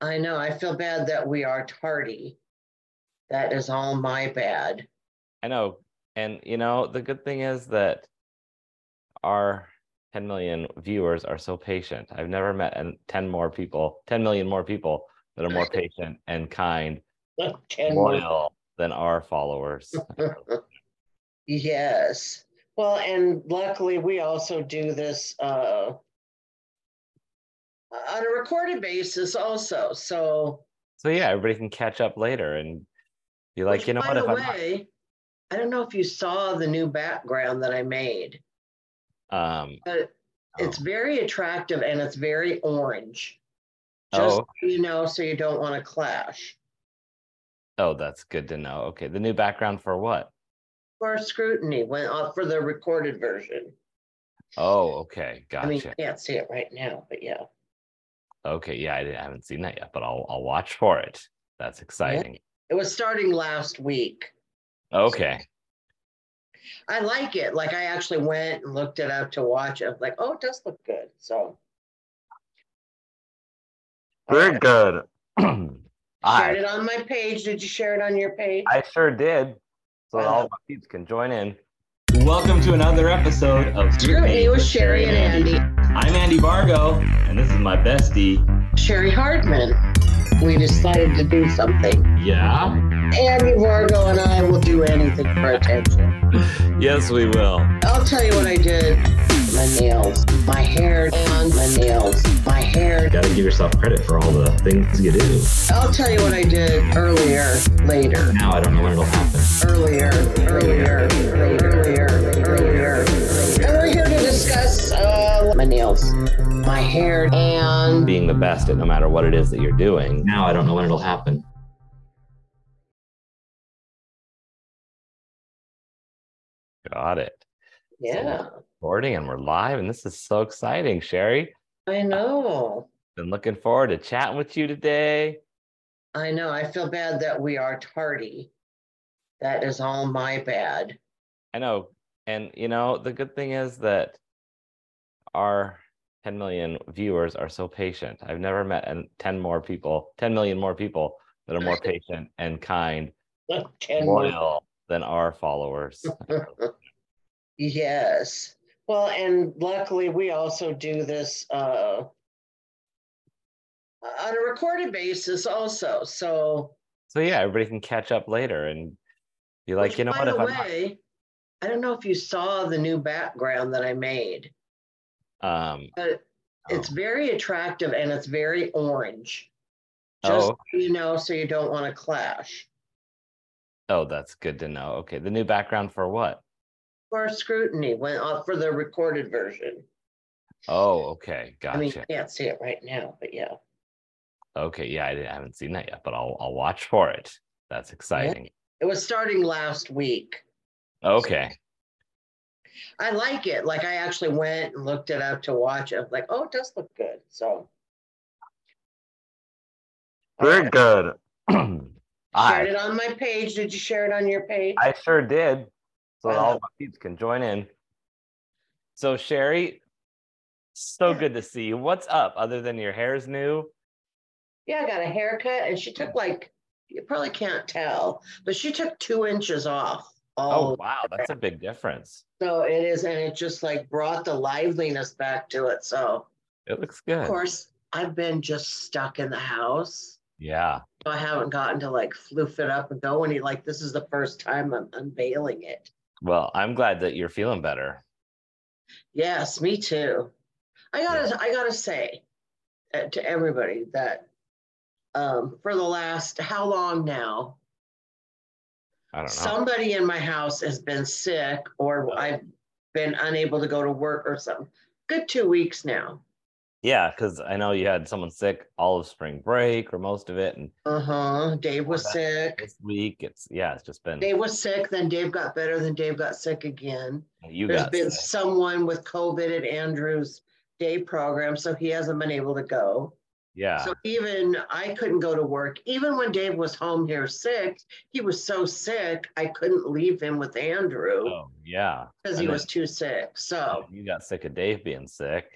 I know. I feel bad that we are tardy. That is all my bad. I know. And you know, the good thing is that our 10 million viewers are so patient. I've never met an 10 more people, 10 million more people that are more patient and kind, loyal than our followers. Yes. Well, and luckily we also do this uh on a recorded basis also. So So yeah, everybody can catch up later and be like, which, you know by what? the way, I don't know if you saw the new background that I made, um, but it's oh, very attractive and it's very orange. Oh, Just okay. so you know, so you don't want to clash. oh, that's good to know. Okay, the new background for what? For scrutiny, went off for the recorded version. Oh, okay, gotcha. I mean, you can't see it right now, but yeah. Okay, yeah, I, didn't- I haven't seen that yet, but I'll I'll watch for it. That's exciting. It was starting last week. Okay, I like it. Like I actually went and looked it up to watch it. I'm like, oh, it does look good. So very uh, good. I shared it on my page. Did you share it on your page? I sure did. So that Wow. all my peeps can join in. Welcome to another episode of Scrutiny with Cheri and Andy. I'm Andy Vargo, and this is my bestie. Cheri Hardman. We decided to do something. Yeah. Andy Vargo and I will do anything for attention. Yes, we will. I'll tell you what I did. My nails, my hair, and my nails, my hair. Got to give yourself credit for all the things you do. I'll tell you what I did earlier, later, Now I don't know when it'll happen. earlier, earlier, earlier, earlier. Nails, my hair, and Being the best at no matter what it is that you're doing. Now I don't know when it'll happen. Got it. yeah, Recording and we're live, and this is so exciting, Cheri. I know. Been looking forward to chatting with you today. I know. I feel bad that we are tardy. That is all my bad. I know. And you know, the good thing is that our 10 million viewers are so patient. I've never met 10 more people, 10 million more people that are more patient and kind, loyal than our followers. Yes. Well, and luckily we also do this uh on a recorded basis also. So So yeah, everybody can catch up later and be like, which, you know by what? the If I'm not- way, I don't know if you saw the new background that I made, um, but it's oh, very attractive and it's very orange. Just oh, so you know, so you don't want to clash. oh, that's good to know. Okay, the new background for what? For scrutiny, went off for the recorded version. Oh, okay, gotcha. I mean, you can't see it right now, but yeah. Okay, yeah, I, didn't- I haven't seen that yet, but I'll I'll watch for it. That's exciting. It was starting last week. Okay, I like it. Like I actually went and looked it up to watch it. I'm like, oh, it does look good. So very good. I shared it on my page. Did you share it on your page? I sure did. So all my peeps can join in. So Cheri, so good to see you. What's up other than your hair's new? yeah, I got a haircut and she took like you probably can't tell, but she took two inches off. Oh, wow, that's a big difference. So it is, and it just like brought the liveliness back to it. So It looks good. of course I've been just stuck in the house. Yeah. So I haven't gotten to like floof it up and go any like this is the first time I'm unveiling it. Well, I'm glad that you're feeling better. Yes, me too. I gotta, I gotta say uh, to everybody that um, for the last how long now, I don't know. somebody in my house has been sick or I've been unable to go to work or something. Good two weeks now. Yeah, because I know you had someone sick all of spring break or most of it, and Uh huh. Dave was sick. this week it's yeah, it's just been Dave was sick. Then Dave got better. Then Dave got sick again. you There's got been sick. someone with COVID at Andrew's day program, so he hasn't been able to go. Yeah. So even I couldn't go to work. Even when Dave was home here sick, he was so sick I couldn't leave him with Andrew oh yeah. because he was too sick. So You got sick of Dave being sick.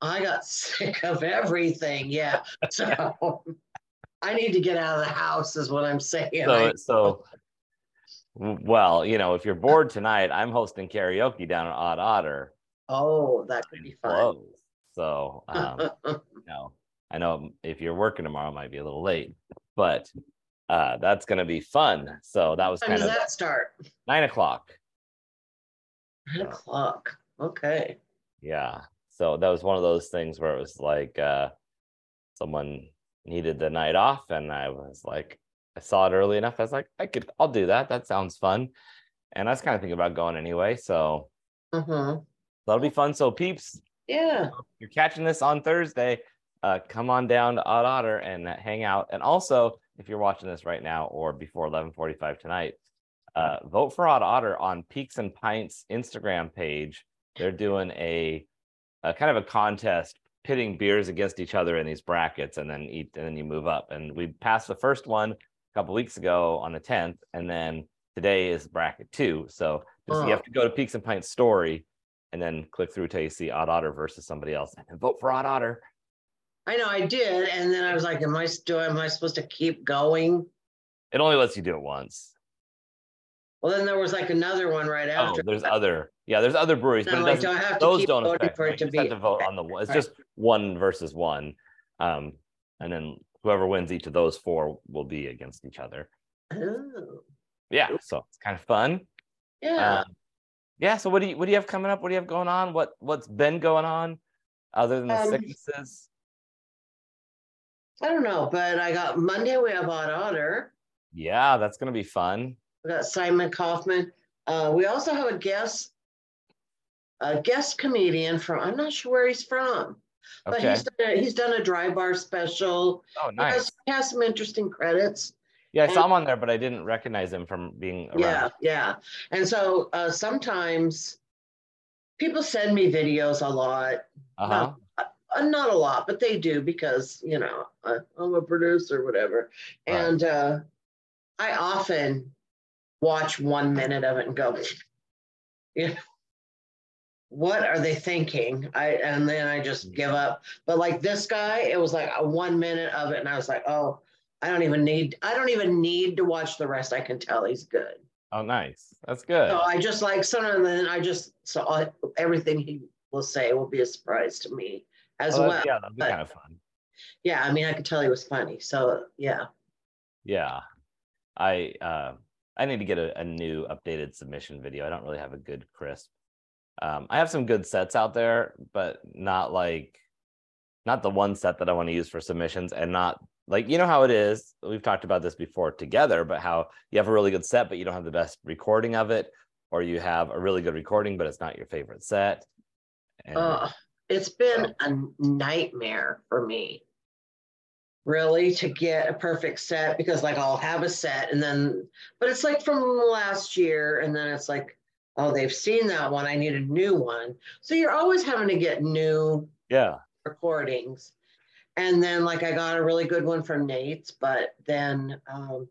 I got sick of everything. Yeah. So I need to get out of the house, is what I'm saying. So, so, well, you know, if you're bored tonight, I'm hosting karaoke down at Odd Otter. oh, that could be fun. Close. So, um, you know, I know if you're working tomorrow, it might be a little late, but uh, that's going to be fun. So that was when kind does of that start? nine o'clock. Nine o'clock. Okay. Yeah. So that was one of those things where it was like uh, someone needed the night off, and I was like, I saw it early enough. I was like, I could, I'll do that. That sounds fun. And I was kind of thinking about going anyway. So Uh-huh. that'll be fun. So peeps, Yeah. you're catching this on Thursday, uh, come on down to Odd Otter and uh, hang out. And also, if you're watching this right now or before 11:45 tonight, uh, vote for Odd Otter on Peaks and Pints Instagram page. They're doing a, a kind of a contest pitting beers against each other in these brackets, and then eat, and then you move up. And we passed the first one a couple weeks ago on the 10th, and then today is bracket two. So just, you have to go to Peaks and Pints story and then click through till you see Odd Otter versus somebody else and vote for Odd Otter. I know I did. And then I was like, am I still am I supposed to keep going? It only lets you do it once. Well, then there was like another one right Oh, after. there's that. other, yeah, there's other breweries, but like, doesn't, do I have to those don't affect. for it to You just have to vote on the one. It's Right. just one versus one, um, and then whoever wins each of those four will be against each other. Oh, Yeah, so it's kind of fun. yeah. Um, yeah. So what do you what do you have coming up? What do you have going on? What what's been going on other than the Um, sicknesses? I don't know, but I got Monday we have Odd Otter. Yeah, that's gonna be fun. We got Simon Kaufman. Uh, we also have a guest, a guest comedian from. I'm not sure where he's from, but Okay. he's done a, he's done a dry bar special. Oh, He nice. has, he has some interesting credits. Yeah, I saw him on there, but I didn't recognize him from being around. Yeah, yeah. And so uh, sometimes people send me videos a lot. Uh-huh. Uh, not a lot, but they do because you know I, I'm a producer, whatever. Right. And uh, I often watch one minute of it and go, yeah, what are they thinking? I and then I just give up. But like this guy, it was like a one minute of it, and I was like, oh, I don't even need, I don't even need to watch the rest. I can tell he's good. Oh, nice. That's good. So I just like some of then I just so I, everything he will say will be a surprise to me as Oh, well. yeah, that'd be but- kind of fun. Yeah, I mean, I could tell he was funny. So yeah, Yeah. I uh I need to get a, a new updated submission video. I don't really have a good crisp. Um I have some good sets out there, but not like not the one set that I want to use for submissions and not like you know how it is. We've talked about this before together, but how you have a really good set, but you don't have the best recording of it, or you have a really good recording, but it's not your favorite set. And uh, it's been a nightmare for me. Really, to get a perfect set because like I'll have a set and then, but it's like from last year, and then it's like, oh, they've seen that one. I need a new one. So you're always having to get new yeah. recordings. And then like I got a really good one from Nate's, but then um,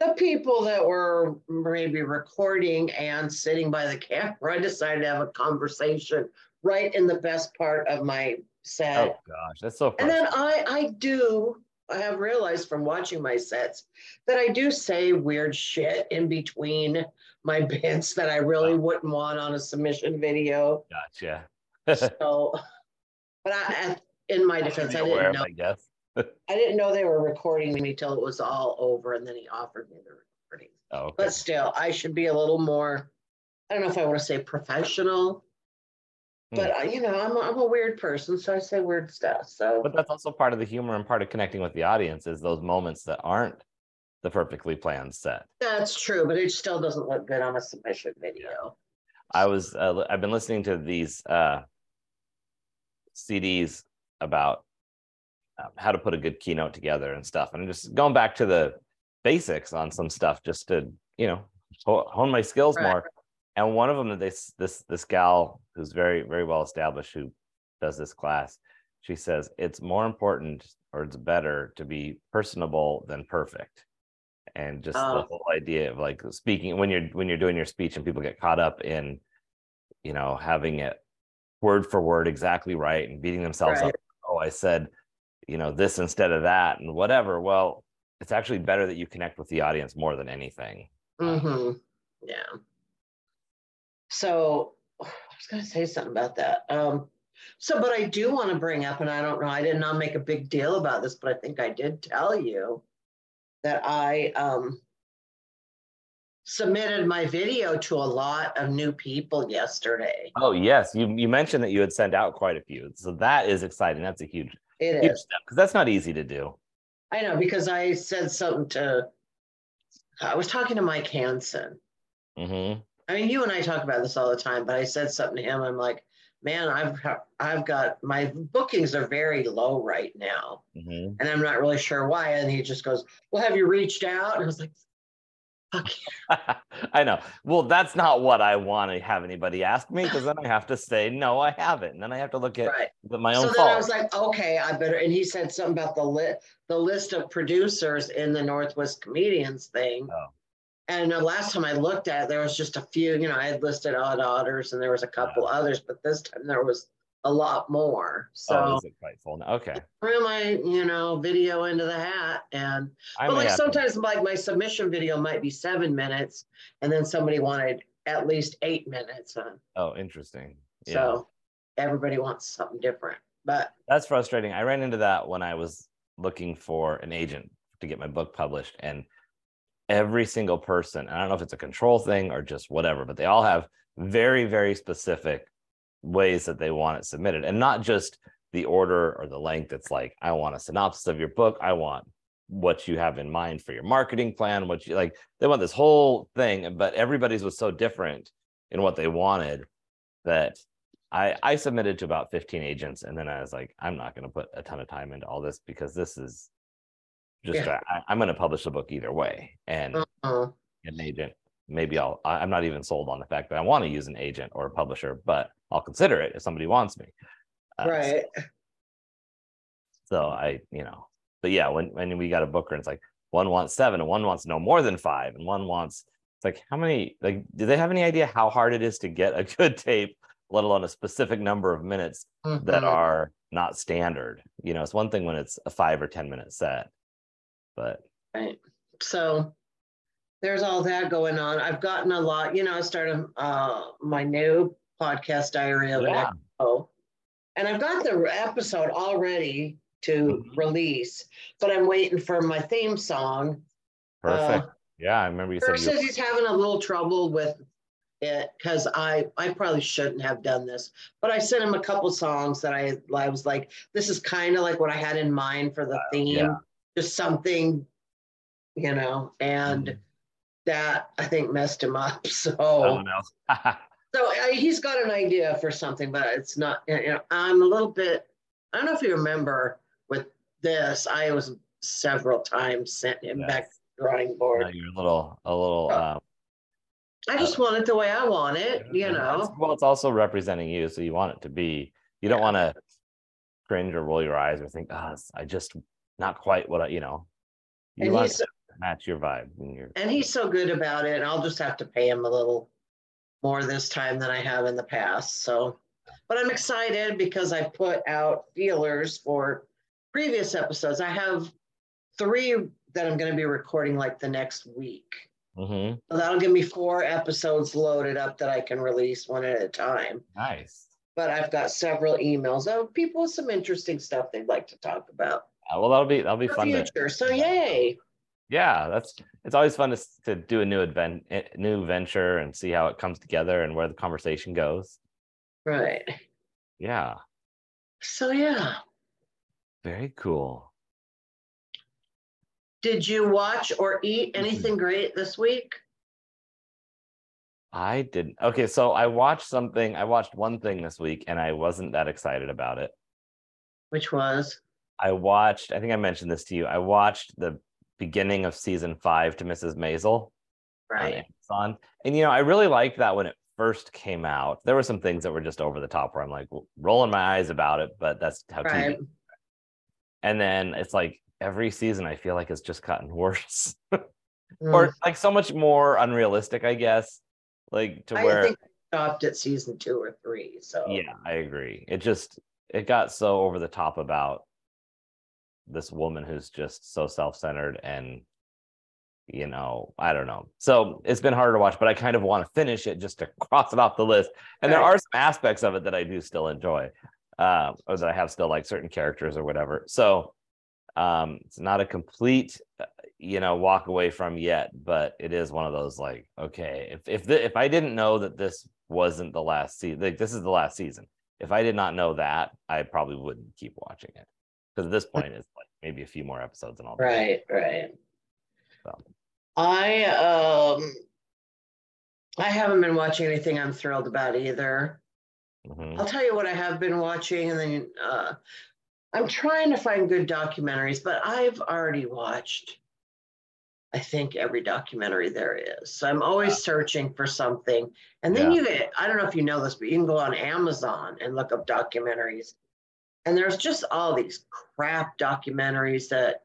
the people that were maybe recording and sitting by the camera I decided to have a conversation right in the best part of my set. Oh gosh, that's so and then I I do I have realized from watching my sets that I do say weird shit in between my bits that I really wouldn't want on a submission video. Gotcha. So, but I, I- in my defense, be I didn't know. I guess. I didn't know they were recording me till it was all over, and then he offered me the recording. Oh, okay. But still, I should be a little more. I don't know if I want to say professional, but Hmm. I, you know, I'm a, I'm a weird person, so I say weird stuff. So But that's also part of the humor and part of connecting with the audience is those moments that aren't the perfectly planned set. that's true, but it still doesn't look good on a submission video. I was uh, I've been listening to these uh, CDs about um, how to put a good keynote together and stuff, and I'm just going back to the basics on some stuff just to you know hone my skills Right. more. And one of them that they this this gal who's very very well established who does this class, she says it's more important or it's better to be personable than perfect. And just the Oh. whole idea of like speaking when you're when you're doing your speech and people get caught up in, you know, having it word for word exactly right and beating themselves Right. up. Oh, I said you know, this instead of that and whatever. Well, it's actually better that you connect with the audience more than anything. Mm-hmm. Yeah. So I was going to say something about that. Um, so, but I do want to bring up, and I don't know, I did not make a big deal about this, but I think I did tell you that I um, submitted my video to a lot of new people yesterday. Oh yes, you you mentioned that you had sent out quite a few, so that is exciting. That's a huge, It huge is. step because that's not easy to do. I know because I said something to, I was talking to Mike Hansen. hmm I mean, you and I talk about this all the time, but I said something to him. I'm like, man, I've I've got my bookings are very low right now, hmm and I'm not really sure why. And he just goes, "Well, have you reached out?" And I was like, "Fuck." I know. Well, that's not what I want to have anybody ask me because then I have to say no, I haven't, and then I have to look at Right. my So own then fault. I was like, okay, I better. And he said something about the lit the list of producers in the Northwest Comedians thing. Oh. And the last time I looked at it, there was just a few, you know, I had listed Odd Otters and there was a couple others, but this time there was a lot more. So oh, is it quite full now? Okay. threw my, you know, video into the hat. And I but like have to- sometimes like my submission video might be seven minutes and then somebody wanted at least eight minutes. And Oh, interesting. Yeah. so everybody wants something different. But That's frustrating. I ran into that when I was looking for an agent to get my book published, and every single person, I don't know if it's a control thing or just whatever, but they all have very, very specific ways that they want it submitted, and not just the order or the length. It's like, I want a synopsis of your book. I want what you have in mind for your marketing plan, what you like. They want this whole thing, but everybody's was so different in what they wanted that I I submitted to about 15 agents and then I was like, I'm not going to put a ton of time into all this because this is just Yeah. I, I'm going to publish the book either way. And uh, an agent, maybe I'll I'm not even sold on the fact that I want to use an agent or a publisher, but I'll consider it if somebody wants me. Uh, right. So I, you know, but yeah, when when we got a booker and it's like one wants seven and one wants no more than five and one wants it's like how many like do they have any idea how hard it is to get a good tape, let alone a specific number of minutes that Mhm. are not standard. You know, it's one thing when it's a five or 10 minute set, but Right. So there's all that going on. I've gotten a lot, you know, I started uh my new podcast diary of an yeah, expo. And I've got the episode already to Mhm. release, but I'm waiting for my theme song. perfect. Uh, yeah, I remember you Kirk said you, says he's having a little trouble with it because I I probably shouldn't have done this, but I sent him a couple songs that I I was like, this is kind of like what I had in mind for the theme, yeah. Just something, you know, and Mhm. that I think messed him up. So someone else. so uh, he's got an idea for something, but it's not. You know, I'm a little bit. I don't know if you remember with this. I was several times sent him back to the drawing board. No, you're a little, a little. Oh, Um, I just want it the way I want it, you know. Well, it's also representing you, so you want it to be. You don't want to cringe or roll your eyes or think, "Ah, oh, I just not quite what I," you know. You And want he's to match your vibe and your. and he's so good about it. And I'll just have to pay him a little more this time than I have in the past. So, but I'm excited because I put out feelers for previous episodes. I have three that I'm going to be recording like the next week. Mhm. So that'll give me four episodes loaded up that I can release one at a time. Nice. But I've got several emails of people with some interesting stuff they'd like to talk about well, that'll be that'll be fun. To, future. So yay! yeah, that's it's always fun to to do a new advent, eh, new venture and see how it comes together and where the conversation goes. Right. Yeah, So yeah. very cool. Did you watch or eat anything great this week? I didn't. Okay, so I watched something. I watched one thing this week, and I wasn't that excited about it. Which was I watched. I think I mentioned this to you. I watched the beginning of season five to Mrs. Maisel on. Amazon, and you know I really liked that when it first came out. There were some things that were just over the top where I'm like rolling my eyes about it, but that's how TV. Right. And then it's like every season I feel like it's just gotten worse, Mm. or like so much more unrealistic, I guess. Like to I where think I stopped at season two or three. So yeah, I agree. It just it got so over the top about this woman who's just so self-centered and you know i don't know. So it's been harder to watch but i kind of want to finish it just to cross it off the list. And there are some aspects of it that i do still enjoy uh, or that i have still like certain characters or whatever. So um it's not a complete uh, you know walk away from yet but it is one of those like okay if if the, if i didn't know that this wasn't the last season like this is the last season if i did not know that i probably wouldn't keep watching it because at this point it's like maybe a few more episodes and all that Right, right. So. I um I haven't been watching anything I'm thrilled about either. Mhm. I'll tell you what I have been watching, and then uh, I'm trying to find good documentaries, but I've already watched, I think, every documentary there is. So I'm always searching for something. And then Yeah. you get, I don't know if you know this, but you can go on Amazon and look up documentaries. And there's just all these crap documentaries that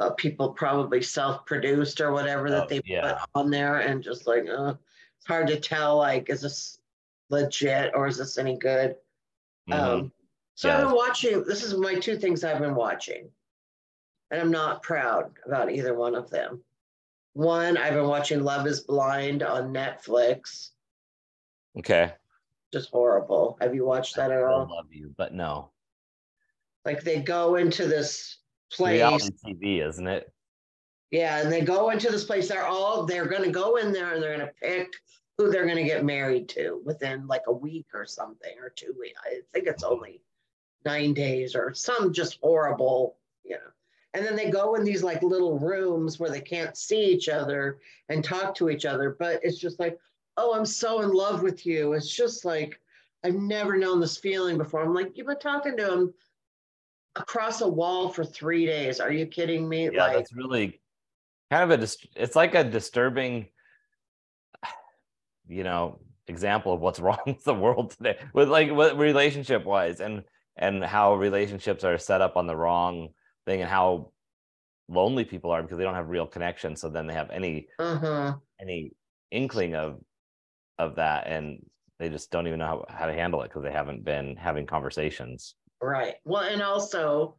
uh, people probably self-produced or whatever Oh, that they yeah. put on there, and just like, uh, it's hard to tell. Like, is this legit or is this any good? Mhm. Um, so Yeah. I've been watching. This is my two things I've been watching, and I'm not proud about either one of them. One, I've been watching Love Is Blind on Netflix. okay Just horrible. Have you watched that at all? I love you but no Like they go into this place. reality tv isn't it Yeah, and they go into this place. They're all they're gonna go in there and they're gonna pick who they're gonna get married to within like a week or something or two weeks. I think it's mm-hmm. only nine days or some just horrible, you know. And then they go in these like little rooms where they can't see each other and talk to each other, but it's just like, oh, I'm so in love with you. It's just like I've never known this feeling before. I'm like, you've been talking to him across a wall for three days. Are you kidding me? yeah like that's really kind of a it's like a disturbing you know example of what's wrong with the world today with like what relationship wise and and how relationships are set up on the wrong thing and how lonely people are because they don't have real connection so then they have any uh-huh. any inkling of of that and they just don't even know how, how to handle it because they haven't been having conversations Right. Well, and also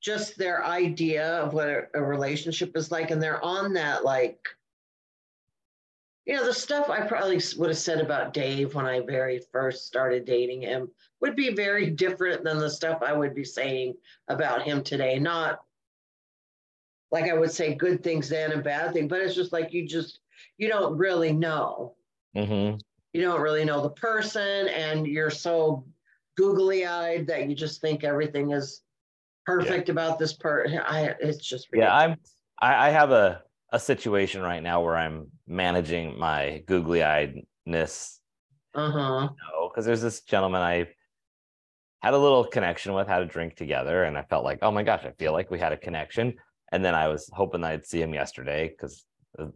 just their idea of what a, relationship is like, and they're on that like, you know, the stuff I probably would have said about Dave when I very first started dating him would be very different than the stuff I would be saying about him today. Not like I would say good things then and bad things, but it's just like you just you don't really know. Hmm you don't really know the person and you're so googly eyed that you just think everything is perfect about this person. I it's just yeah i'm. I, I have a a situation right now where i'm managing my googly eyedness uh-huh. because there's this gentleman i had a little connection with had a drink together and i felt like oh my gosh i feel like we had a connection and then i was hoping i'd see him yesterday because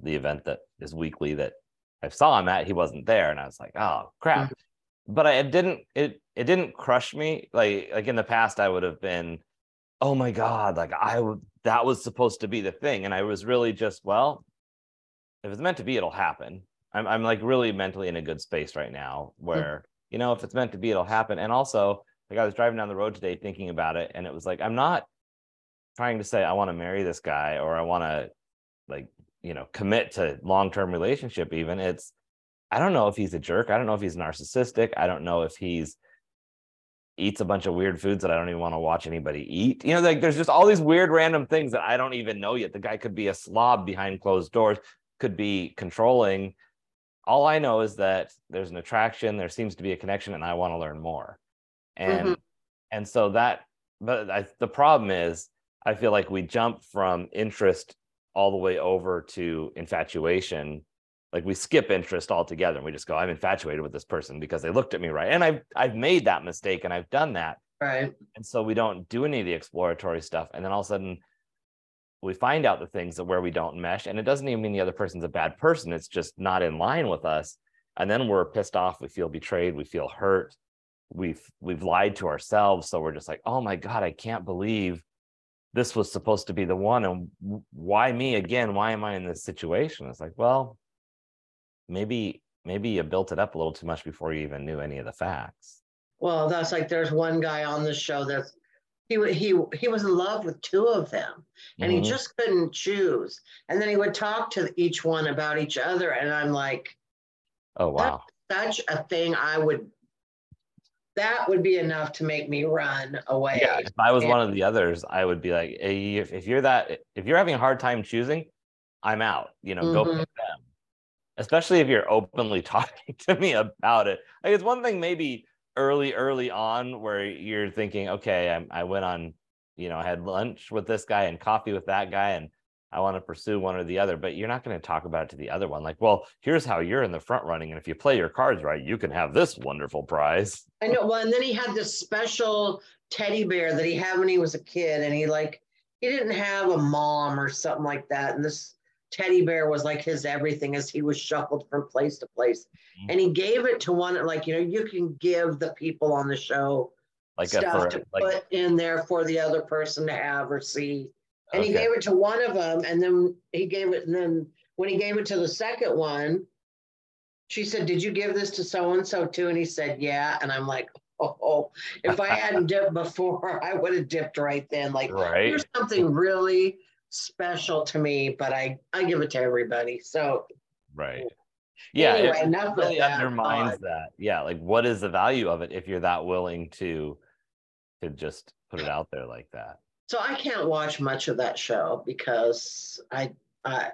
the event that is weekly that i saw him at he wasn't there and i was like oh crap. Mm-hmm. But I, it didn't it it didn't crush me like like in the past I would have been oh my god like I would that was supposed to be the thing. And I was really just well if it's meant to be it'll happen. I'm I'm like really mentally in a good space right now mm-hmm. where you know if it's meant to be it'll happen. And also like I was driving down the road today thinking about it and it was like I'm not trying to say I want to marry this guy or I want to like you know commit to long-term relationship even it's I don't know if he's a jerk. I don't know if he's narcissistic. I don't know if he's eats a bunch of weird foods that I don't even want to watch anybody eat. You know, like there's just all these weird random things that I don't even know yet. The guy could be a slob behind closed doors, could be controlling. All I know is that there's an attraction, there seems to be a connection, and I want to learn more. And Mhm. and so that but I, the problem is I feel like we jump from interest all the way over to infatuation like we skip interest altogether and we just go i'm infatuated with this person because they looked at me right. And i've i've made that mistake and i've done that. Right. and so we don't do any of the exploratory stuff. And then all of a sudden we find out the things that where we don't mesh. And it doesn't even mean the other person's a bad person. It's just not in line with us. And then we're pissed off. We feel betrayed. We feel hurt. We've we've lied to ourselves. So we're just like oh my god i can't believe this was supposed to be the one and why me again why am i in this situation it's like well maybe maybe you built it up a little too much before you even knew any of the facts Well, that's like there's one guy on the show that's he he he was in love with two of them and he Mhm. just couldn't choose and then he would talk to each one about each other and i'm like oh wow. such a thing i would that would be enough to make me run away Yeah, if I was And- one of the others, I would be like, "Hey, if, if you're that, if you're having a hard time choosing, I'm out. You know, go Mhm. pick them. Especially if you're openly talking to me about it. Like it's one thing maybe early, early on where you're thinking, okay, I, I went on, you know, I had lunch with this guy and coffee with that guy, and I want to pursue one or the other, but you're not going to talk about it to the other one. Like, well, here's how you're in the front running, and if you play your cards right, you can have this wonderful prize. I know. Well, and then he had this special teddy bear that he had when he was a kid, and he like he didn't have a mom or something like that, and this teddy bear was like his everything as he was shuffled from place to place, Mhm. and he gave it to one like you know you can give the people on the show Like, a, stuff for, to like put in there for the other person to have or see. And he gave it to one of them, and then he gave it, and then when he gave it to the second one, she said, Did you give this to so and so too? And he said, Yeah. And I'm like, Oh, if I hadn't dipped before, I would have dipped right then. Like, right. here's something really special to me, but I, I give it to everybody. So, Right. Yeah, anyway, it enough really that. undermines that. Yeah, like what is the value of it if you're that willing to to just put it out there like that? So I can't watch much of that show because I I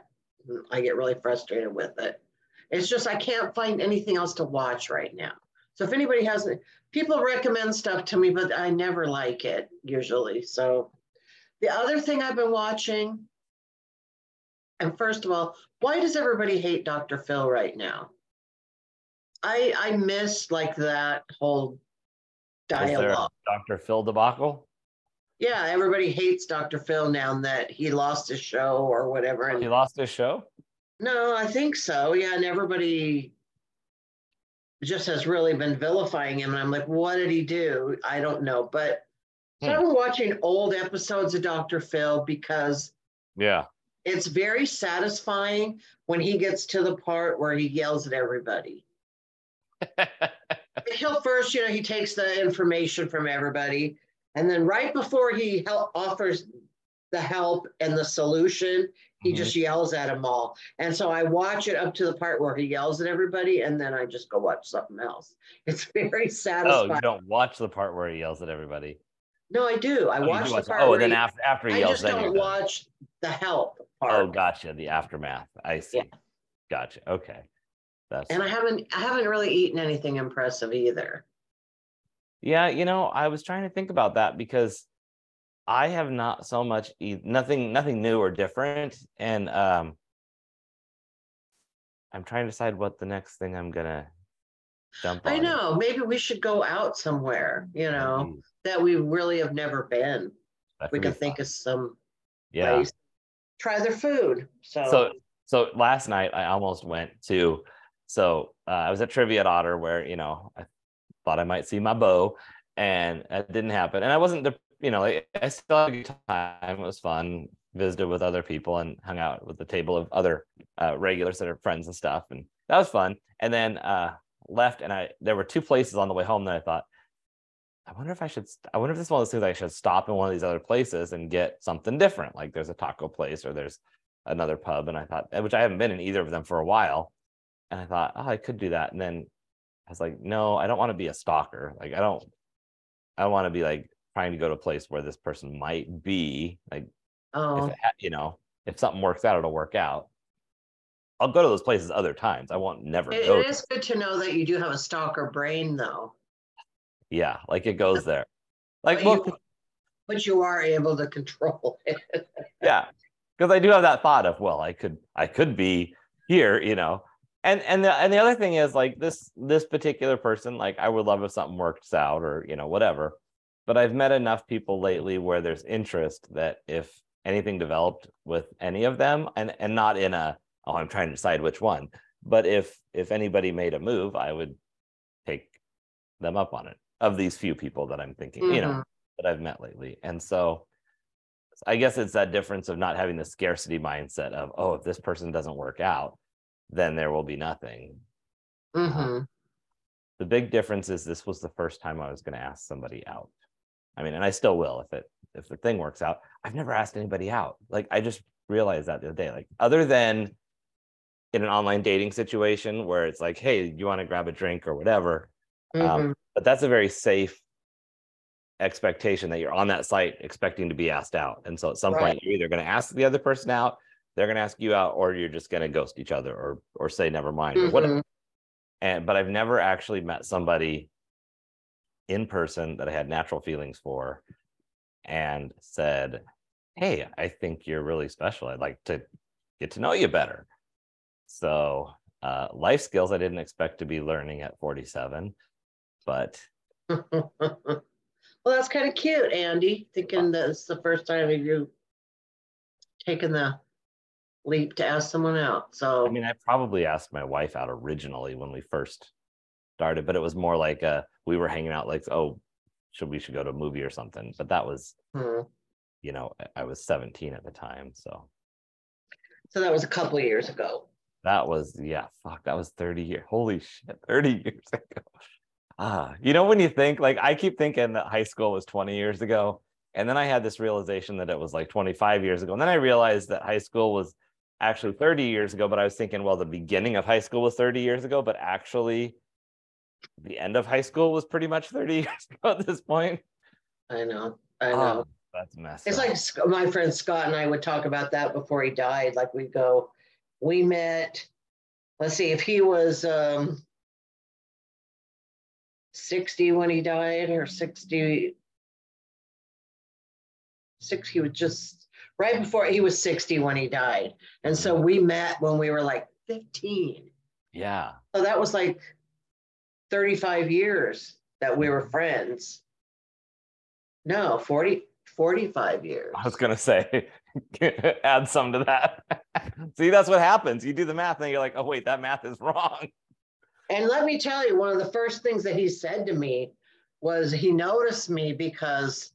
I get really frustrated with it. It's just I can't find anything else to watch right now. So if anybody has people recommend stuff to me, but I never like it usually. So the other thing I've been watching, and first of all, why does everybody hate Dr. Phil right now? I I miss like that whole Is there a dialogue. Dr. Phil debacle? Yeah, everybody hates Dr. Phil now that he lost his show or whatever. And He lost his show? no, I think so. Yeah, and everybody just has really been vilifying him. And I'm like, what did he do? I don't know. But Hmm. I'm watching old episodes of Dr. Phil because Yeah. it's very satisfying when he gets to the part where he yells at everybody. He'll first, you know, he takes the information from everybody, and then right before he help, offers the help and the solution, he Mhm. just yells at them all. And so I watch it up to the part where he yells at everybody, and then I just go watch something else. It's very satisfying. Oh, you don't watch the part where he yells at everybody. no, I do. I Oh, watch do the watch- part oh, where and then he- after after he I yells, just don't watch the help part. Oh, gotcha. The aftermath. I see. Yeah. Gotcha. Okay. That's And I haven't I haven't really eaten anything impressive either. Yeah, you know, I was trying to think about that because I have not so much nothing nothing new or different and um I'm trying to decide what the next thing I'm gonna jump on. I know. Maybe we should go out somewhere, you know, that we really have never been. That We can think fun. of some yeah. place. Try their food. So, So so last night I almost went to so uh, I was at Trivia at Otter where you know I thought I might see my bow and it didn't happen. And I wasn't you know I I still had a good time. It was fun. Visited with other people and hung out with the table of other uh, regulars that are friends and stuff and that was fun. And then uh, left and I there were two places on the way home that I thought I wonder if I should I wonder if this is one of those things I should stop in one of these other places and get something different. Like there's a taco place or there's another pub and I thought which I haven't been in either of them for a while. And I thought oh I could do that. And then I was like no I don't want to be a stalker like I don't I want to be like trying to go to a place where this person might be like if oh, ha- you know if something works out it'll work out I'll go to those places other times I won't never it, go it is good to know that you do have a stalker brain, though. yeah like it goes there like But well you, but you are able to control it. yeah because i do have that thought of well i could i could be here you know and and the, and the other thing is like this this particular person like i would love if something works out or you know whatever but i've met enough people lately where there's interest that if anything developed with any of them and and not in a oh i'm trying to decide which one but if if anybody made a move i would take them up on it of these few people that i'm thinking you know Mhm. that I've met lately. And so I guess it's that difference of not having the scarcity mindset of, oh, if this person doesn't work out, then there will be nothing. Mhm. The big difference is this was the first time I was going to ask somebody out. I mean, and I still will if it if the thing works out. I've never asked anybody out. Like I just realized that the other day. Like other than in an online dating situation where it's like, hey, you want to grab a drink or whatever. Um, Mhm. but that's a very safe expectation that you're on that site expecting to be asked out. And so at some Right. point you're either going to ask the other person out, they're going to ask you out, or you're just going to ghost each other or or say never mind or whatever. Mhm. And but I've never actually met somebody in person that I had natural feelings for and said, Hey, I think you're really special. I'd like to get to know you better. So uh, life skills I didn't expect to be learning at 47, but well, that's kind of cute, Andy. Thinking that it's the first time you taking the leap to ask someone out. So I mean, I probably asked my wife out originally when we first started, but it was more like uh, we were hanging out, like, oh, should we should go to a movie or something. But that was, hmm. you know, I- I was 17 at the time, so so that was a couple of years ago. that was yeah, fuck, that was 30 years. Holy shit, 30 years ago. Ah, you know when you think like I keep thinking that high school was 20 years ago, and then I had this realization that it was like 25 years ago, and then I realized that high school was actually 30 years ago. But I was thinking, well, the beginning of high school was 30 years ago, but actually, the end of high school was pretty much 30 years ago at this point. I know. I know. Oh, that's messed It's up. like my friend Scott and I would talk about that before he died. Like we'd go, we met. Let's see if he was um, sixty when he died, or sixty. Six. He was just right before he was sixty when he died, and so we met when we were like fifteen. yeah. So that was like thirty-five years that we were friends. No, 40, 45 years. I was gonna say, add some to that. See, that's what happens. You do the math, and you're like, oh wait, that math is wrong. And let me tell you, one of the first things that he said to me was he noticed me because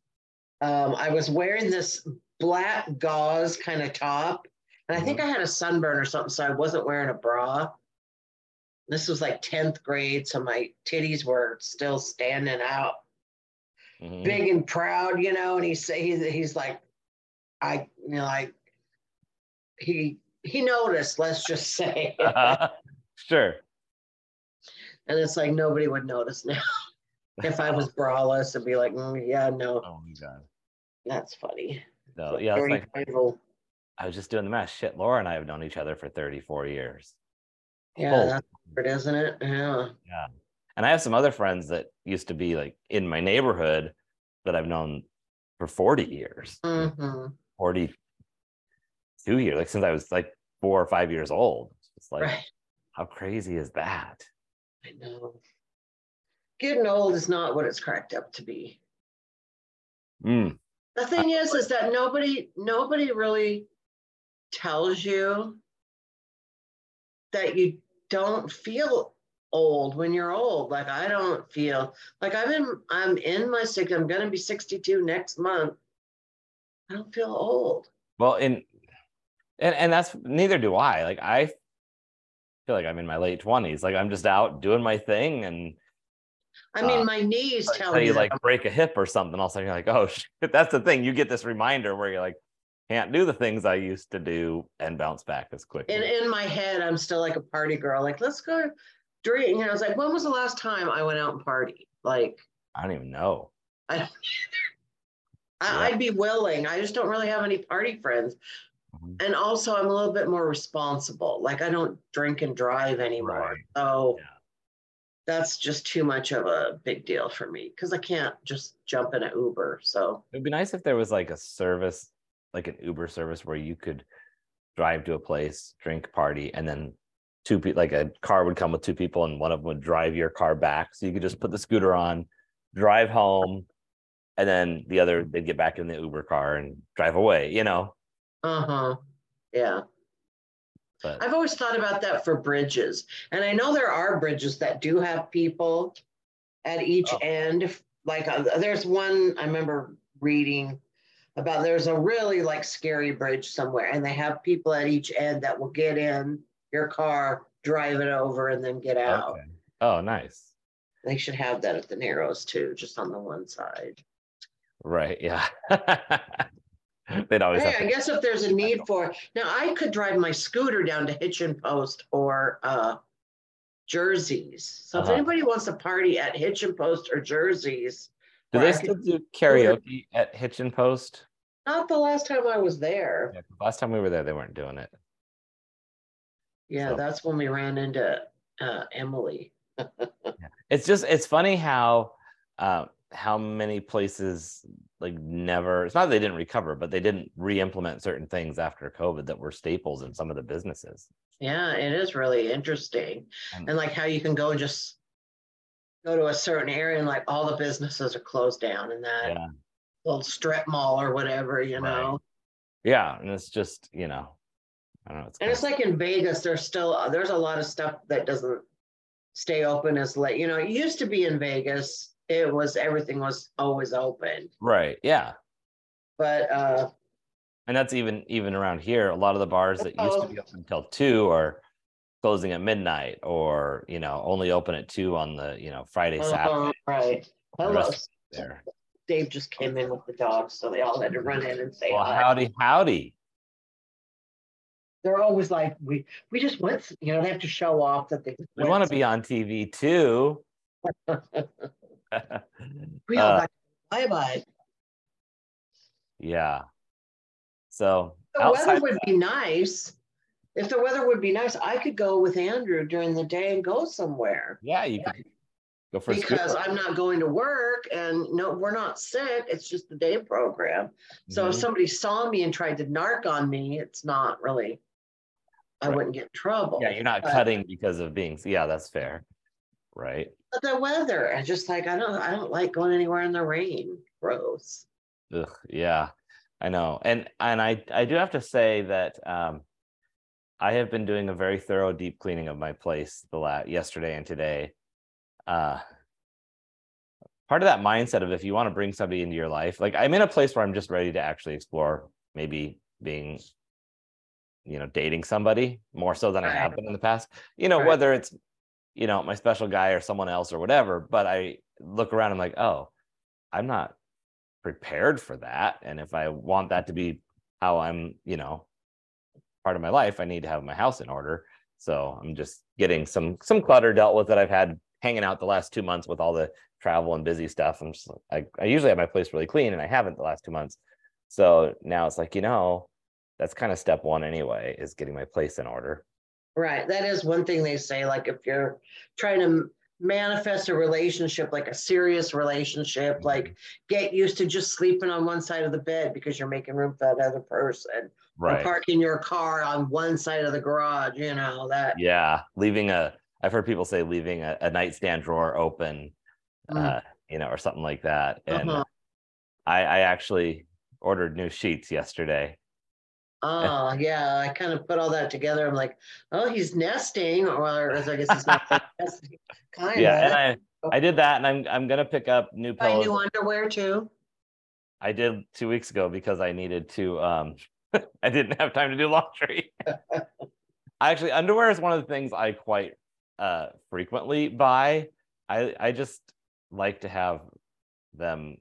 um, I was wearing this black gauze kind of top. And I think I had a sunburn or something, so I wasn't wearing a bra. This was like 10th grade, so my titties were still standing out Mhm. big and proud, you know. And he say he's, he's like, I, you know, like he he noticed. Let's just say, sure. and it's like nobody would notice now. if I was braless, it'd be like, mm, yeah, no, Oh my god. that's funny. No, So yeah, it's like I was just doing the math. Shit, Laura and I have known each other for 34 years. yeah, Oh. that's weird, isn't it? Yeah. Yeah. And I have some other friends that used to be like in my neighborhood that I've known for 40 years, hmm 42 years, like since I was like four or five years old. It's like, Right. how crazy is that? I know. Getting old is not what it's cracked up to be. Mm, The thing is, is that nobody, nobody really tells you that you don't feel old when you're old. Like I don't feel like I'm in, I'm in my six, I'm gonna be 62 next month. I don't feel old. well, in and, and that's neither do I. Like I feel like I'm in my late 20s. Like I'm just out doing my thing and I mean, Uh, my knees tell until me you like I'm- break a hip or something, all of a sudden you're like, oh shit. That's the thing. You get this reminder where you're like, can't do the things I used to do and bounce back as quickly. And in my head, I'm still like a party girl. Like, let's go drink. You know, was like, when was the last time I went out and party? Like, I don't even know. I don't Yeah. I, I'd be willing. I just don't really have any party friends. Mhm. And also, I'm a little bit more responsible. Like, I don't drink and drive anymore. Right. So Yeah. That's just too much of a big deal for me because I can't just jump in an Uber. So, It'd be nice if there was like a service, like an Uber service where you could drive to a place, drink, party, and then two people, like a car would come with two people and one of them would drive your car back. So you could just put the scooter on, drive home, and then the other, they'd get back in the Uber car and drive away, you know? uh huh. Yeah. But I've always thought about that for bridges. And I know there are bridges that do have people at each Oh. end. Like uh, there's one I remember reading about there's a really like scary bridge somewhere and they have people at each end that will get in your car, drive it over and then get out. okay. Oh, nice. They should have that at the Narrows too, just on the one side. Right. Yeah. They'd always Hey, I guess if there's a need for, now I could drive my scooter down to Hitchin Post or uh Jersey's. So if Uh-huh. anybody wants to party at Hitchin Post or Jersey's, do they still do karaoke at Hitchin Post? not the last time I was there. Yeah, 'cause last time we were there, they weren't doing it. Yeah, So- that's when we ran into uh Emily. It's just it's funny how uh, how many places like never. It's not that they didn't recover, but they didn't re-implement certain things after COVID that were staples in some of the businesses. Yeah, it is really interesting. And- And like how you can go and just go to a certain area and like all the businesses are closed down in that Yeah, little strip mall or whatever, you Right. know. yeah, and it's just you know, I don't know. It's And it's kinda- like in Vegas, there's still there's a lot of stuff that doesn't stay open as late. You know, it used to be in Vegas, it was everything was always open. right. Yeah, But uh and that's even even around here. A lot of the bars that used to be open until two are closing at midnight, or you know, only open at two on the you know Friday, uh, Saturday. right. Hello. There. Dave just came in with the dogs, so they all had to run in and say Well, hi. howdy, howdy. They're always like, we we just went, you know, they have to show off that they We want to be on TV too. We all Uh, got bye bye. yeah. So The weather would be nice. If the weather would be nice, I could go with Andrew during the day and go somewhere. yeah, you could go for a Because. I'm not going to work and no, we're not sick. It's just the day program. So if Mhm. somebody saw me and tried to narc on me, it's not really, I Right. wouldn't get in trouble. yeah, you're not but- cutting because of being. Yeah, that's fair. Right. But the weather, I just like, I don't, I don't like going anywhere in the rain. Gross. Ugh, yeah, I know. And and I I do have to say that um I have been doing a very thorough deep cleaning of my place the last yesterday and today. Uh part of that mindset of if you want to bring somebody into your life, like I'm in a place where I'm just ready to actually explore maybe being you know dating somebody more so than I have been in the past. You know, Right. whether it's you know my special guy or someone else or whatever, but I look around I'm like, "Oh, I'm not prepared for that. And if i want that to be how i'm you know part of my life i need to have my house in order. So i'm just getting some some clutter dealt with that i've had hanging out the last two months with all the travel and busy stuff. I'm just I, I usually have my place really clean and i haven't the last two months. So now it's like you know that's kind of step one anyway is getting my place in order Right. That is one thing they say. Like if you're trying to manifest a relationship, like a serious relationship, like get used to just sleeping on one side of the bed because you're making room for that other person. Right parking your car on one side of the garage, you know, that. yeah leaving a i've heard people say leaving a, a nightstand drawer open Mm. uh, you know, or something like that. And Uh-huh. I, I actually ordered new sheets yesterday. Oh, yeah. I kind of put all that together. I'm like, oh, he's nesting, or as I guess he's not nesting. Kind Yeah, of. and I I did that, and I'm I'm gonna pick up new Buy pillows. new underwear too. I did two weeks ago because I needed to. Um, I didn't have time to do laundry. Actually, underwear is one of the things I quite uh, frequently buy. I I just like to have them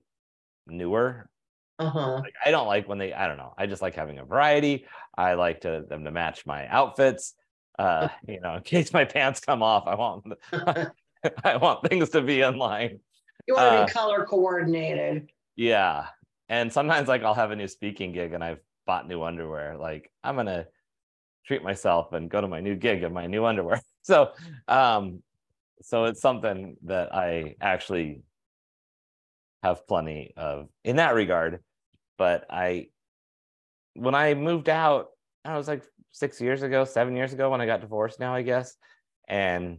newer Uh huh. like I don't like when they I don't know. I just like having a variety. I like to them to match my outfits. Uh, you know, in case my pants come off, I want I want things to be in line. You want to Uh, be color coordinated. Yeah. And sometimes like I'll have a new speaking gig and I've bought new underwear. Like I'm gonna treat myself and go to my new gig in my new underwear. So um so it's something that I actually have plenty of in that regard. But I when I moved out, I was like six years ago, seven years ago when I got divorced now, I guess. And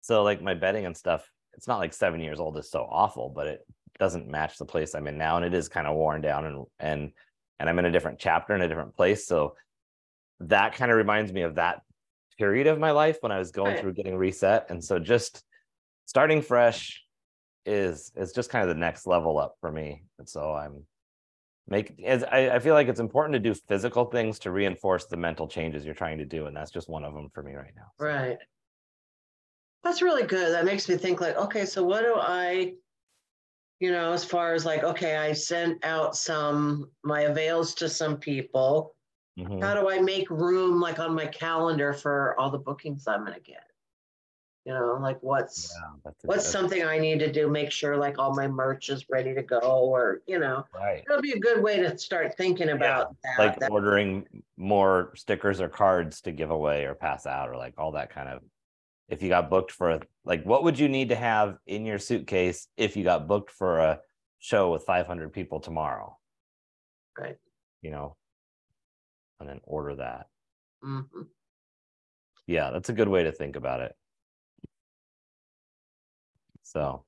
so like my bedding and stuff, it's not like seven years old is so awful, but it doesn't match the place I'm in now. And it is kind of worn down and and and I'm in a different chapter in a different place. So that kind of reminds me of that period of my life when I was going Right. through getting reset. And so just starting fresh is is just kind of the next level up for me. And so I'm make as I, I feel like it's important to do physical things to reinforce the mental changes you're trying to do. And that's just one of them for me right now. So, Right. That's really good. That makes me think like, okay, so what do I you know, as far as like, okay, I sent out some my avails to some people. Mhm. How do I make room like on my calendar for all the bookings I'm gonna get? You know, like what's Yeah, what's something I need to do, make sure like all my merch is ready to go, or you know, right. it'll be a good way to start thinking about that. Like that- ordering more stickers or cards to give away or pass out or like all that kind of. If you got booked for a, like, what would you need to have in your suitcase if you got booked for a show with 500 people tomorrow? Right. You know, and then order that. Mhm. Yeah, that's a good way to think about it. So,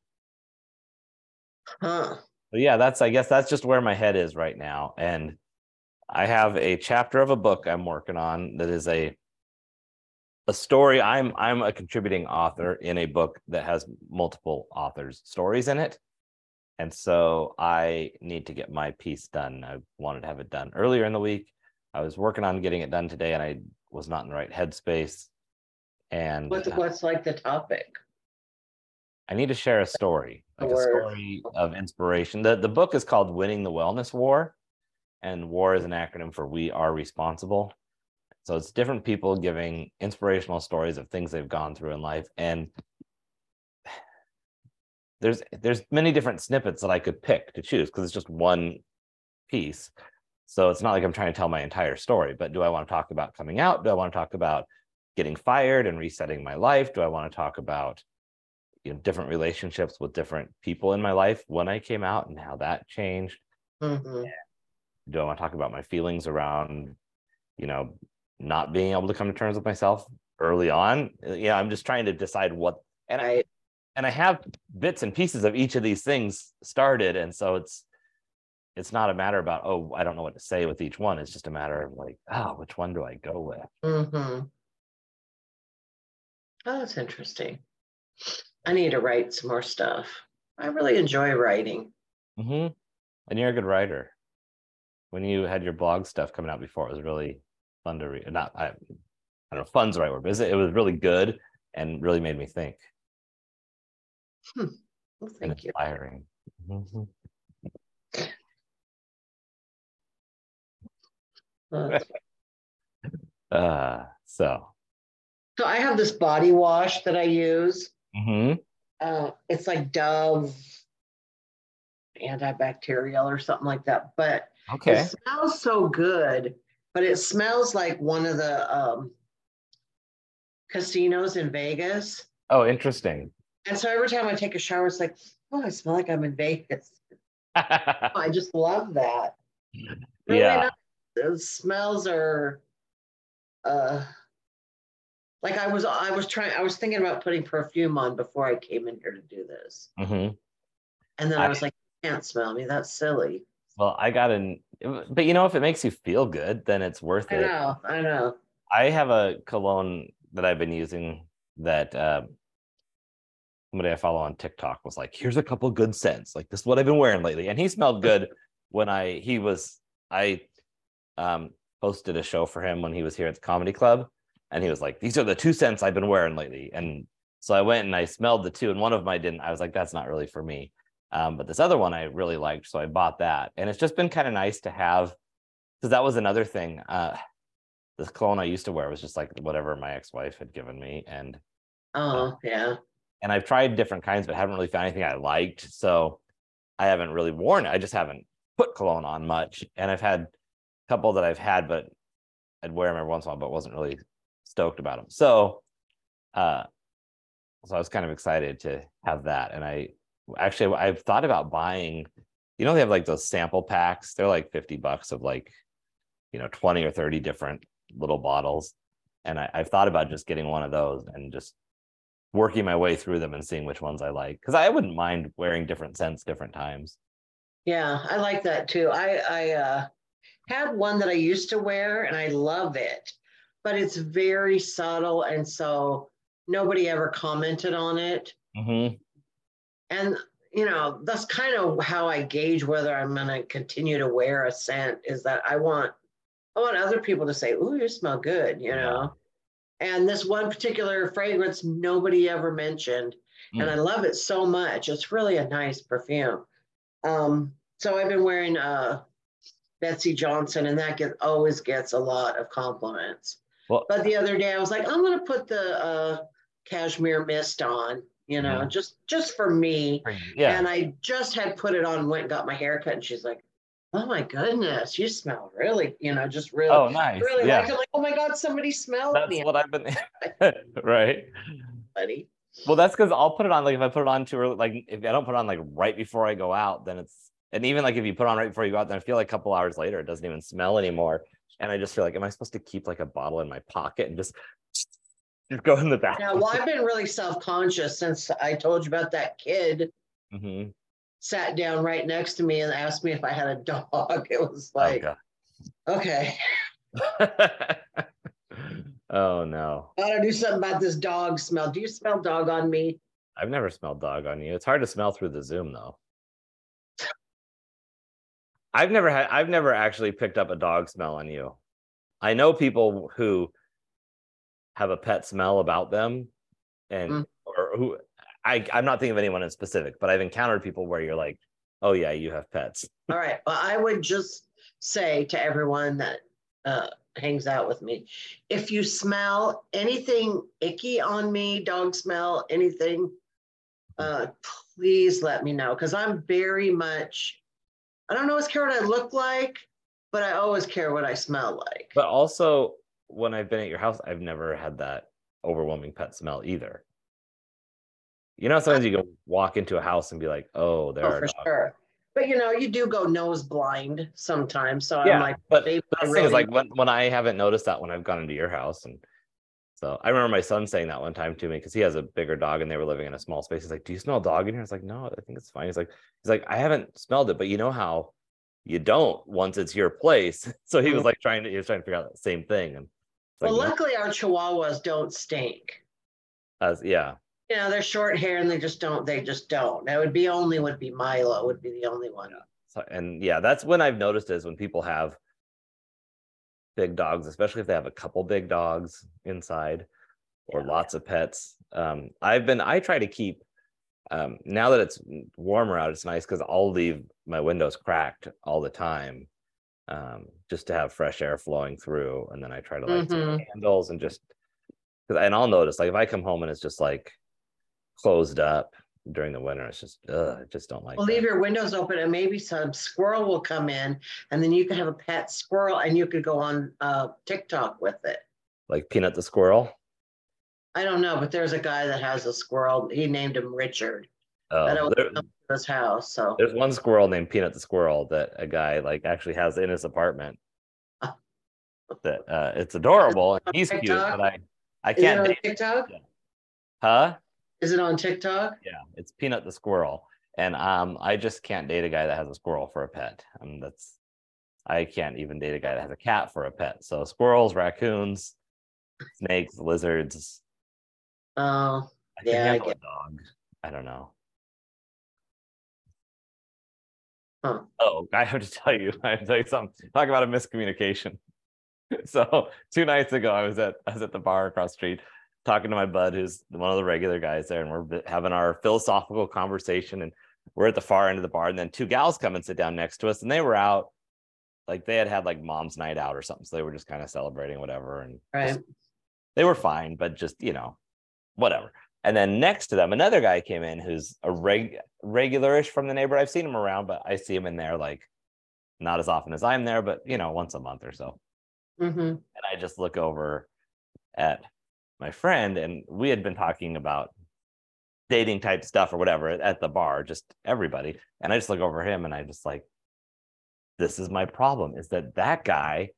Huh. but yeah, that's I guess that's just where my head is right now. And I have a chapter of a book I'm working on that is a a story. I'm I'm a contributing author in a book that has multiple authors' stories in it. And so I need to get my piece done. I wanted to have it done earlier in the week. I was working on getting it done today and I was not in the right headspace. And What's uh, what's like the topic? I need to share a story, like a story of inspiration. The the book is called Winning the Wellness War, and WAR is an acronym for We Are Responsible. So it's different people giving inspirational stories of things they've gone through in life. And there's there's many different snippets that I could pick to choose because it's just one piece. So it's not like I'm trying to tell my entire story, but do I want to talk about coming out? Do I want to talk about getting fired and resetting my life? Do I want to talk about you know different relationships with different people in my life when I came out and how that changed? Mhm. Do I want to talk about my feelings around you know not being able to come to terms with myself early on? Uh, Yeah, I'm just trying to decide what and I and I have bits and pieces of each of these things started, and so it's it's not a matter about oh I don't know what to say with each one. It's just a matter of like oh which one do I go with? Mhm. Oh, that's interesting. I need to write some more stuff. I really enjoy writing. Mm-hmm. And you're a good writer. When you had your blog stuff coming out before, it was really fun to read. Not I, I don't know, fun's the right word, but it was really good and really made me think Well, and thank you. inspiring. Mhm. Uh, Uh, so So I have this body wash that I use. Mhm. Uh, it's like Dove antibacterial or something like that, but okay. it smells so good. But it smells like one of the um, casinos in Vegas. Oh, interesting. And so every time I take a shower, it's like, oh, I smell like I'm in Vegas. I just love that. Really yeah. nice. The smells are uh like I was I was trying I was thinking about putting perfume on before I came in here to do this. hmm And then I I- was like, you can't smell me. That's silly. Well, I got an, but you know, if it makes you feel good, then it's worth I it. know, I know. I have a cologne that I've been using that um, somebody I follow on TikTok was like, here's a couple good scents. Like this is what I've been wearing lately. And he smelled good when I he was I um hosted a show for him when he was here at the comedy club. And he was like, These are the two scents I've been wearing lately. And so I went and I smelled the two, and one of them I didn't. I was like, that's not really for me. Um, but this other one I really liked. So I bought that. And it's just been kind of nice to have because that was another thing. Uh the cologne I used to wear was just like whatever my ex-wife had given me. And Oh, yeah. and I've tried different kinds, but haven't really found anything I liked. So I haven't really worn it. I just haven't put cologne on much. And I've had a couple that I've had, but I'd wear them every once in a while, but wasn't really stoked about them. So uh so I was kind of excited to have that. And I actually I've thought about buying, you know, they have like those sample packs. They're like 50 bucks of like, you know, 20 or 30 different little bottles. And I, I've thought about just getting one of those and just working my way through them and seeing which ones I like. Because I wouldn't mind wearing different scents different times. Yeah, I like that too. I I uh have one that I used to wear and I love it, but it's very subtle and so nobody ever commented on it. hmm And you know, that's kind of how I gauge whether I'm going to continue to wear a scent is that I want I want other people to say, "Ooh, you smell good," you know. And this one particular fragrance nobody ever mentioned, and Mm. I love it so much. It's really a nice perfume. Um, so I've been wearing uh Betsey Johnson, and that get always gets a lot of compliments. Well, But the other day I was like, I'm gonna put the uh cashmere mist on, you know, Mhm. just just for me. yeah. And I just had put it on, went and got my hair cut, and she's like, Oh my goodness, you smell really, you know, just really, Oh, nice. really yeah. like. Like, oh my God, somebody smelled That's me, what I've been right. buddy. Well, that's because I'll put it on like if I put it on too early, like if I don't put it on like right before I go out, then it's and even like if you put on right before you go out, then I feel like a couple hours later it doesn't even smell anymore. And I just feel like, am I supposed to keep like a bottle in my pocket and just just go in the Yeah, bathroom? well, I've been really self-conscious since I told you about that kid Mhm. sat down right next to me and asked me if I had a dog. It was Oh, like, God. okay, oh no. I gotta do something about this dog smell. Do you smell dog on me? I've never smelled dog on you. It's hard to smell through the Zoom though. I've never had I've never actually picked up a dog smell on you. I know people who have a pet smell about them and Mm. or who I I'm not thinking of anyone in specific, but I've encountered people where you're like, "Oh yeah, you have pets." All right. Well, I would just say to everyone that uh, hangs out with me, if you smell anything icky on me, dog smell, anything, uh, please let me know because I'm very much, I don't always care what I look like, but I always care what I smell like. But also when I've been at your house, I've never had that overwhelming pet smell either. You know, sometimes you go walk into a house and be like, "Oh, there Oh, are for dogs." sure. But you know, you do go nose blind sometimes. So Yeah, I'm like, but the I thing is like when, when I haven't noticed that when I've gone into your house and so I remember my son saying that one time to me because he has a bigger dog and they were living in a small space. He's like, "Do you smell dog in here?" I was like, "No, I think it's fine." He's like, "He's like, I haven't smelled it, but you know how you don't once it's your place." So he was mm-hmm. like trying to he was trying to figure out the same thing and it's like, well, no, luckily our chihuahuas don't stink. as, yeah, You know, they're short hair and they just don't, they just don't. That would be only would be Milo would be the only one. So, and yeah, that's when I've noticed is when people have big dogs, especially if they have a couple big dogs inside or Yeah. lots of pets. Um, I've been, I try to keep, um, now that it's warmer out, it's nice because I'll leave my windows cracked all the time um, just to have fresh air flowing through. And then I try to light some Mhm. candles and just, and I'll notice like if I come home and it's just like closed up during the winter, it's just, ugh, I just don't like Well, that. leave your windows open and maybe some squirrel will come in and then you can have a pet squirrel and you could go on uh, TikTok with it. like Peanut the squirrel. I don't know, but there's a guy that has a squirrel. He named him Richard. That Oh, always there- comes to his house. So there's one squirrel named Peanut the squirrel that a guy like actually has in his apartment. That uh, it's adorable and he's cute, but I I is it can't on TikTok? huh? Is it on TikTok? Yeah, it's Peanut the squirrel, and um, I just can't date a guy that has a squirrel for a pet. Um, that's I can't even date a guy that has a cat for a pet. So squirrels, raccoons, snakes, lizards. Oh, I Yeah, I handle a get- dog. I don't know. Huh. Oh, I have to tell you, I have to tell you something. Talk about a miscommunication. so two nights ago, I was at I was at the bar across the street talking to my bud, who's one of the regular guys there, and we're having our philosophical conversation. And we're at the far end of the bar, and then two gals come and sit down next to us, and they were out, like they had had like mom's night out or something, so they were just kind of celebrating whatever, and right. just- they were fine, but just you know, whatever. And then next to them, another guy came in who's a reg regularish from the neighborhood. I've seen him around, but I see him in there like not as often as I'm there, but you know, once a month or so. hmm And I just look over at my friend, and we had been talking about dating type stuff or whatever at the bar, just everybody. And I just look over him and I just like, this is my problem is that that guy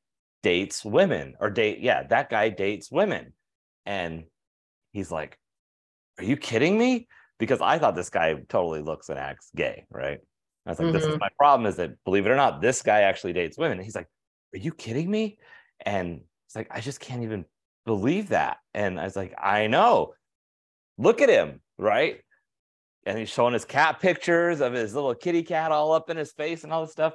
dates women or date, yeah, that guy dates women. And he's like, Are you kidding me? Because I thought this guy totally looks and acts gay, right? I was like, This is mm-hmm. my problem is that believe it or not, this guy actually dates women. And he's like, Are you kidding me? And it's like, I just can't even believe that. And I was like, I know. Look at him, right? And he's showing his cat pictures of his little kitty cat all up in his face and all this stuff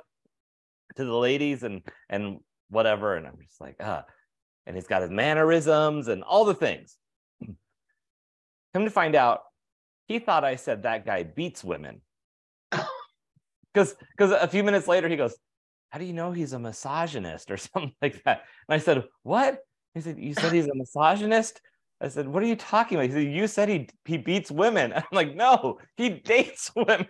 to the ladies and and whatever. And I'm just like, ah. And he's got his mannerisms and all the things. Come to find out, he thought I said that guy beats women. because because a few minutes later he goes, "How do you know he's a misogynist or something like that?" And I said, "What?" He said, "You said he's a misogynist." I said, "What are you talking about?" He said, "You said he he beats women." I'm like, "No, he dates women."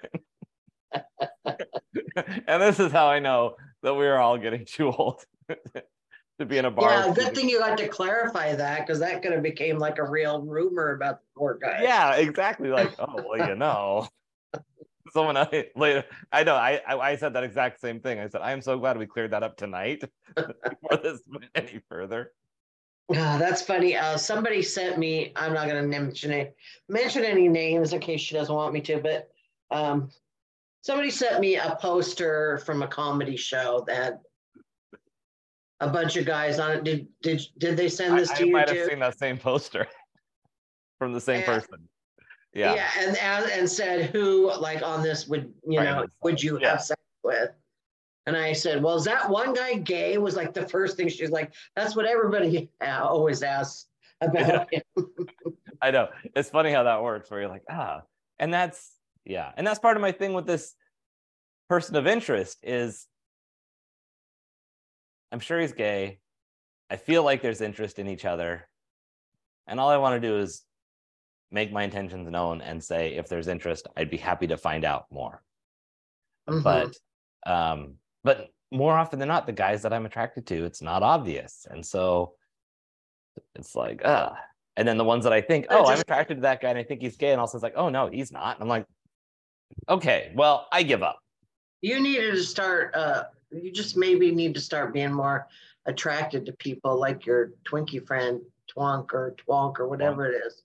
and this is how I know that we are all getting too old to be in a bar. Yeah, good thing you got to clarify that because that could have became like a real rumor about the poor guy. Yeah, exactly. Like, oh well, you know. Someone I, later, I know. I, I I said that exact same thing. I said, I am so glad we cleared that up tonight before this went any further. Ah, that's funny. Uh, somebody sent me. I'm not going to mention it, mention any names in case she doesn't want me to. But um, somebody sent me a poster from a comedy show that a bunch of guys on it. Did did did they send this I to you I might too? have seen that same poster from the same Yeah. person. Yeah. yeah, and, and and said who like on this would you Right, know would you Yeah. have sex with? And I said, well, is that one guy gay? Was like the first thing she's like, that's what everybody uh, always asks about him. I know. It's funny how that works, where you're like, ah, and that's yeah, and that's part of my thing with this person of interest is I'm sure he's gay. I feel like there's interest in each other. And all I want to do is make my intentions known and say if there's interest, I'd be happy to find out more. Mhm. But um, but more often than not, the guys that I'm attracted to, it's not obvious. And so it's like, ah. And then the ones that I think, oh, I'm attracted to that guy and I think he's gay. And also it's like, oh no, he's not. And I'm like, okay, well, I give up. you needed to start. Uh, you just maybe need to start being more attracted to people like your Twinkie friend Twonk or Twonk or whatever it is,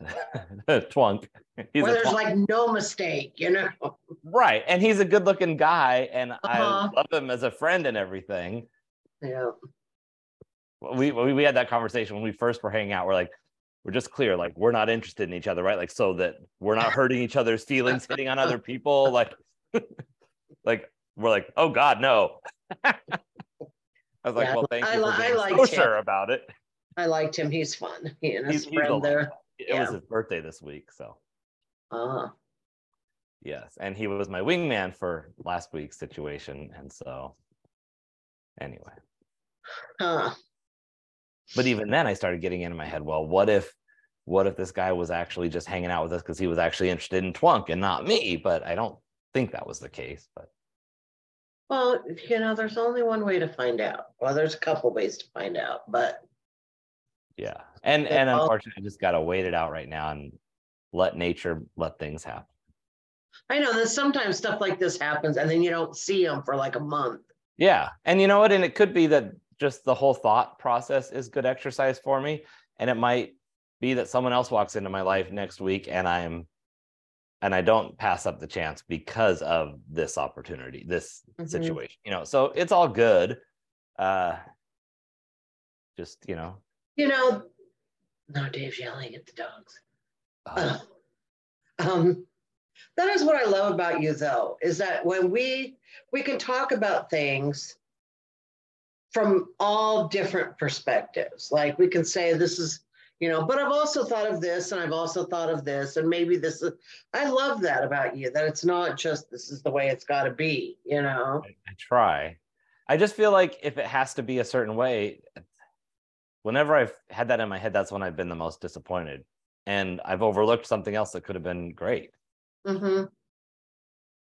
Twunk. He's where there's twunk. like no mistake, you know. right. And he's a good looking guy. And I Uh-huh. love him as a friend and everything. Yeah. we, we we had that conversation when we first were hanging out. We're like, we're just clear, like we're not interested in each other, right? Like so that we're not hurting each other's feelings, hitting on other people. Like, like we're like, oh God, no. I was like, Yeah, well, thank I you for I being liked so him. sure about it. I liked him. He's fun. He and his He's- friend there. It Yeah. was his birthday this week, so Uh, yes, and he was my wingman for last week's situation, and so anyway. huh. but even then i started getting into my head well what if what if this guy was actually just hanging out with us because he was actually interested in twunk and not me but i don't think that was the case but Well, you know, there's only one way to find out. Well, there's a couple ways to find out, but yeah and and unfortunately i just got to wait it out right now and let nature let things happen I know that sometimes stuff like this happens and then you don't see them for like a month. yeah and you know what and it could be that just the whole thought process is good exercise for me and it might be that someone else walks into my life next week and i'm and i don't pass up the chance because of this opportunity this Mhm. situation you know so it's all good uh just you know You know, no, Dave's yelling at the dogs. uh, um, that is what I love about you, though, is that when we we can talk about things from all different perspectives. Like we can say this is, you know, but I've also thought of this, and I've also thought of this, and maybe this is. I love that about you. That it's not just this is the way it's got to be. You know. I, I try i just feel like if it has to be a certain way whenever i've had that in my head that's when i've been the most disappointed and i've overlooked something else that could have been great Mm-hmm.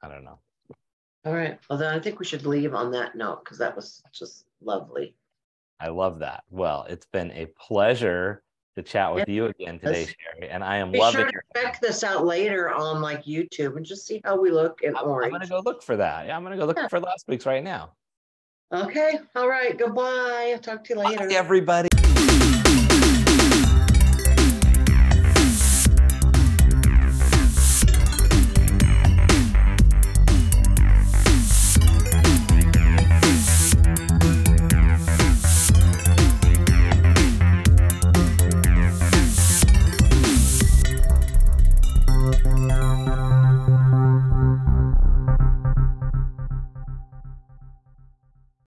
i don't know All right. Well, then I think we should leave on that note because that was just lovely. I love that. Well, it's been a pleasure to chat with you again today, Cheri, and I am Be loving sure to check this out later on like YouTube and just see how we look in I'm, I'm gonna go look for that. Yeah, I'm gonna go look Yeah. for last week's right now. Okay. All right. Goodbye. I'll talk to you later. Bye, everybody.